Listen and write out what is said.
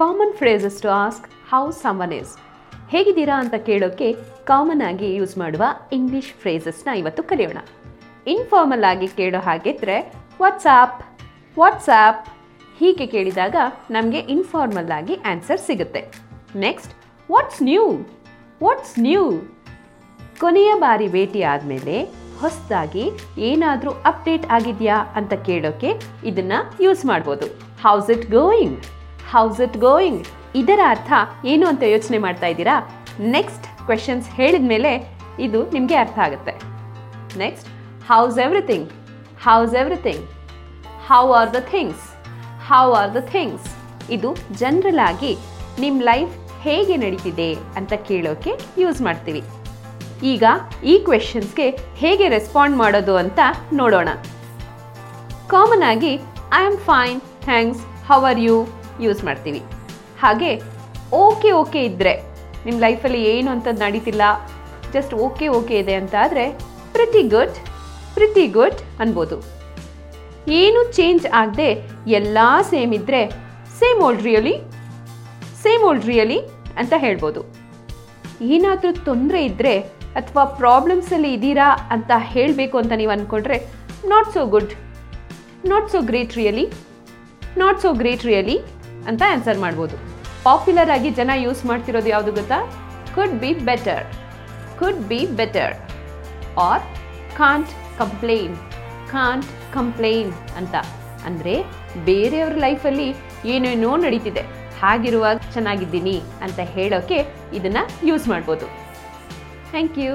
Common phrases to ask how someone is ಹೇಗಿದ್ದೀರಾ ಅಂತ ಕೇಳೋಕ್ಕೆ ಕಾಮನ್ ಆಗಿ ಯೂಸ್ ಮಾಡುವ ಇಂಗ್ಲಿಷ್ ಫ್ರೇಸಸ್ನ ಇವತ್ತು ಕಲಿಯೋಣ. ಇನ್ಫಾರ್ಮಲ್ ಆಗಿ ಕೇಳೋ ಹಾಗಿದ್ರೆ ವಾಟ್ಸಾಪ್ ವಾಟ್ಸಾಪ್ ಹೀಗೆ ಕೇಳಿದಾಗ ನಮಗೆ ಇನ್ಫಾರ್ಮಲ್ ಆಗಿ ಆನ್ಸರ್ ಸಿಗುತ್ತೆ. Next what's new what's new ಕೊನೆಯ ಬಾರಿ ಭೇಟಿ ಆದಮೇಲೆ ಹೊಸದಾಗಿ ಏನಾದರೂ ಅಪ್ಡೇಟ್ ಆಗಿದೆಯಾ ಅಂತ ಕೇಳೋಕ್ಕೆ ಇದನ್ನು ಯೂಸ್ ಮಾಡ್ಬೋದು. How's it going how's it going ಇದರ ಅರ್ಥ ಏನು ಅಂತ ಯೋಚನೆ ಮಾಡ್ತಾ ಇದ್ದೀರಾ? ನೆಕ್ಸ್ಟ್ ಕ್ವೆಶನ್ಸ್ ಹೇಳಿದ ಮೇಲೆ ಇದು ನಿಮಗೆ ಅರ್ಥ ಆಗುತ್ತೆ. Next how's everything how's everything how are the things how are the things ಇದು ಜನರಲ್ ಆಗಿ ನಿಮ್ಮ ಲೈಫ್ ಹೇಗೆ ನಡೀತಿದೆ ಅಂತ ಕೇಳೋಕೆ ಯೂಸ್ ಮಾಡ್ತೀವಿ. ಈಗ ಈ ಕ್ವೆಶನ್ಸ್ಗೆ ಹೇಗೆ ರೆಸ್ಪಾಂಡ್ ಮಾಡೋದು ಅಂತ ನೋಡೋಣ. ಕಾಮನ್ ಆಗಿ I am fine thanks how are you use ಮಾಡ್ತೀವಿ. ಹಾಗೆ ಓಕೆ ಓಕೆ ಇದ್ದರೆ ನಿಮ್ಮ ಲೈಫಲ್ಲಿ ಏನು ಅಂತದ್ದು ನಡೀತಿಲ್ಲ ಜಸ್ಟ್ ಓಕೆ ಓಕೆ ಇದೆ ಅಂತ ಆದರೆ ಪ್ರಿಟಿ ಗುಡ್ ಪ್ರಿಟಿ ಗುಡ್ ಅನ್ಬೋದು. ಏನು ಚೇಂಜ್ ಆಗದೆ ಎಲ್ಲ ಸೇಮ್ ಇದ್ದರೆ same old really same old really ಅಂತ ಹೇಳ್ಬೋದು. ಏನಾದರೂ ತೊಂದರೆ ಇದ್ದರೆ ಅಥವಾ ಪ್ರಾಬ್ಲಮ್ಸಲ್ಲಿ ಇದ್ದೀರಾ ಅಂತ ಹೇಳಬೇಕು ಅಂತ ನೀವು ಅಂದ್ಕೊಂಡ್ರೆ not so good not so great really not so great really ಅಂತ ಆನ್ಸರ್ ಮಾಡ್ಬೋದು. ಪಾಪ್ಯುಲರ್ ಆಗಿ ಜನ ಯೂಸ್ ಮಾಡ್ತಿರೋದು ಯಾವುದು ಗೊತ್ತಾ? Could be better could be better or can't complain can't complain ಅಂತ. ಅಂದರೆ ಬೇರೆಯವ್ರ ಲೈಫಲ್ಲಿ ಏನೇನೋ ನಡೀತಿದೆ. ಹಾಗಿರುವಾಗ ಚೆನ್ನಾಗಿದ್ದೀನಿ ಅಂತ ಹೇಳೋಕ್ಕೆ ಇದನ್ನು ಯೂಸ್ ಮಾಡ್ಬೋದು. Thank you